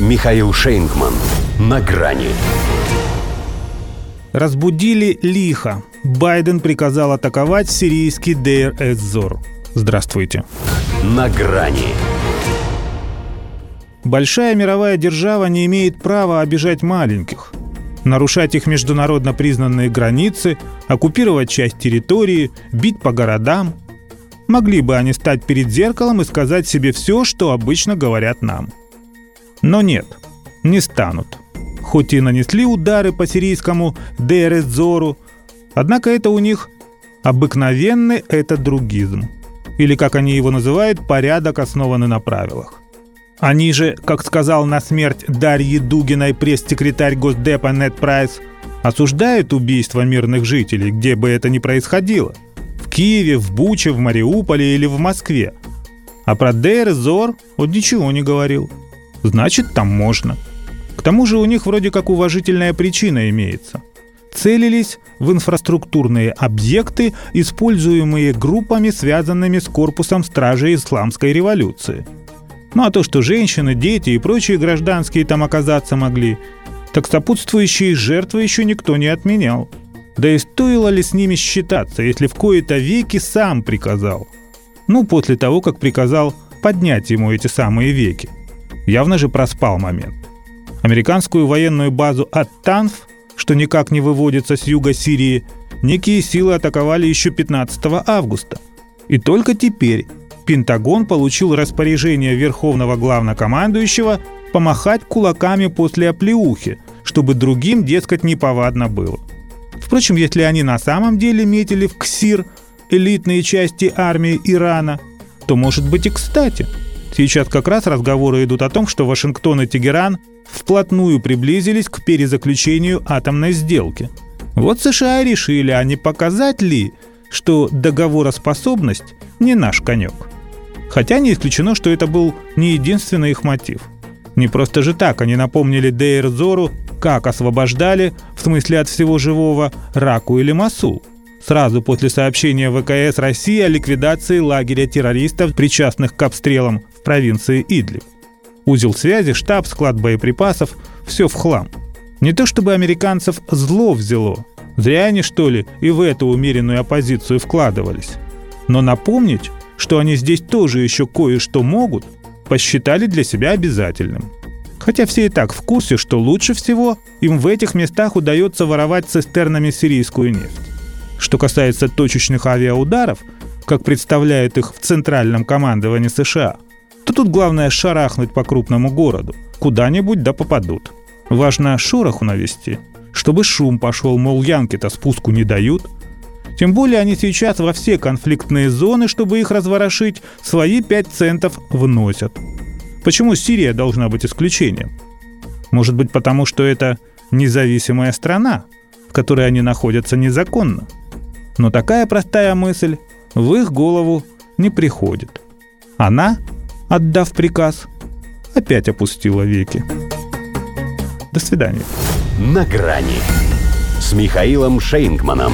Михаил Шейнгман. На грани. Разбудили лихо. Байден приказал атаковать сирийский Дейр Эззор. Здравствуйте. На грани. Большая мировая держава не имеет права обижать маленьких, нарушать их международно признанные границы, оккупировать часть территории, бить по городам. Могли бы они стать перед зеркалом и сказать себе все, что обычно говорят нам. Но нет, не станут. Хоть и нанесли удары по сирийскому Дейрезору, однако это у них обыкновенный это другизм. Или, как они его называют, порядок, основанный на правилах. Они же, как сказал на смерть Дарьи Дугиной пресс-секретарь Госдепа Нед Прайс, осуждают убийство мирных жителей, где бы это ни происходило. В Киеве, в Буче, в Мариуполе или в Москве. А про Дейр Зор он ничего не говорил. Значит, там можно. К тому же у них вроде как уважительная причина имеется. Целились в инфраструктурные объекты, используемые группами, связанными с корпусом стражей исламской революции – ну а то, что женщины, дети и прочие гражданские там оказаться могли, так сопутствующие жертвы еще никто не отменял. Да и стоило ли с ними считаться, если в кои-то веки сам приказал? Ну, после того, как приказал поднять ему эти самые веки. Явно же проспал момент. Американскую военную базу Ат-Танф, что никак не выводится с юга Сирии, некие силы атаковали еще 15 августа. И только теперь Пентагон получил распоряжение Верховного Главнокомандующего помахать кулаками после оплеухи, чтобы другим, дескать, неповадно было. Впрочем, если они на самом деле метили в КСИР, элитные части армии Ирана, то может быть и кстати. Сейчас как раз разговоры идут о том, что Вашингтон и Тегеран вплотную приблизились к перезаключению атомной сделки. Вот США решили, а не показать ли, что договороспособность не наш конек. Хотя не исключено, что это был не единственный их мотив. Не просто же так они напомнили Дейр Зору, как освобождали, в смысле от всего живого, Раку или Масул. Сразу после сообщения ВКС России о ликвидации лагеря террористов, причастных к обстрелам провинции Идлиб. Узел связи, штаб, склад боеприпасов – все в хлам. Не то чтобы американцев зло взяло. Зря они, что ли, и в эту умеренную оппозицию вкладывались. Но напомнить, что они здесь тоже еще кое-что могут, посчитали для себя обязательным. Хотя все и так в курсе, что лучше всего им в этих местах удается воровать цистернами сирийскую нефть. Что касается точечных авиаударов, как представляют их в центральном командовании США, тут главное шарахнуть по крупному городу, куда-нибудь да попадут. Важно шороху навести, чтобы шум пошел, мол, янки-то спуску не дают – тем более они сейчас во все конфликтные зоны, чтобы их разворошить, свои 5 центов вносят. Почему Сирия должна быть исключением? Может быть потому, что это независимая страна, в которой они находятся незаконно? Но такая простая мысль в их голову не приходит. Она, отдав приказ, опять опустила веки. До свидания. На грани с Михаилом Шейнгманом.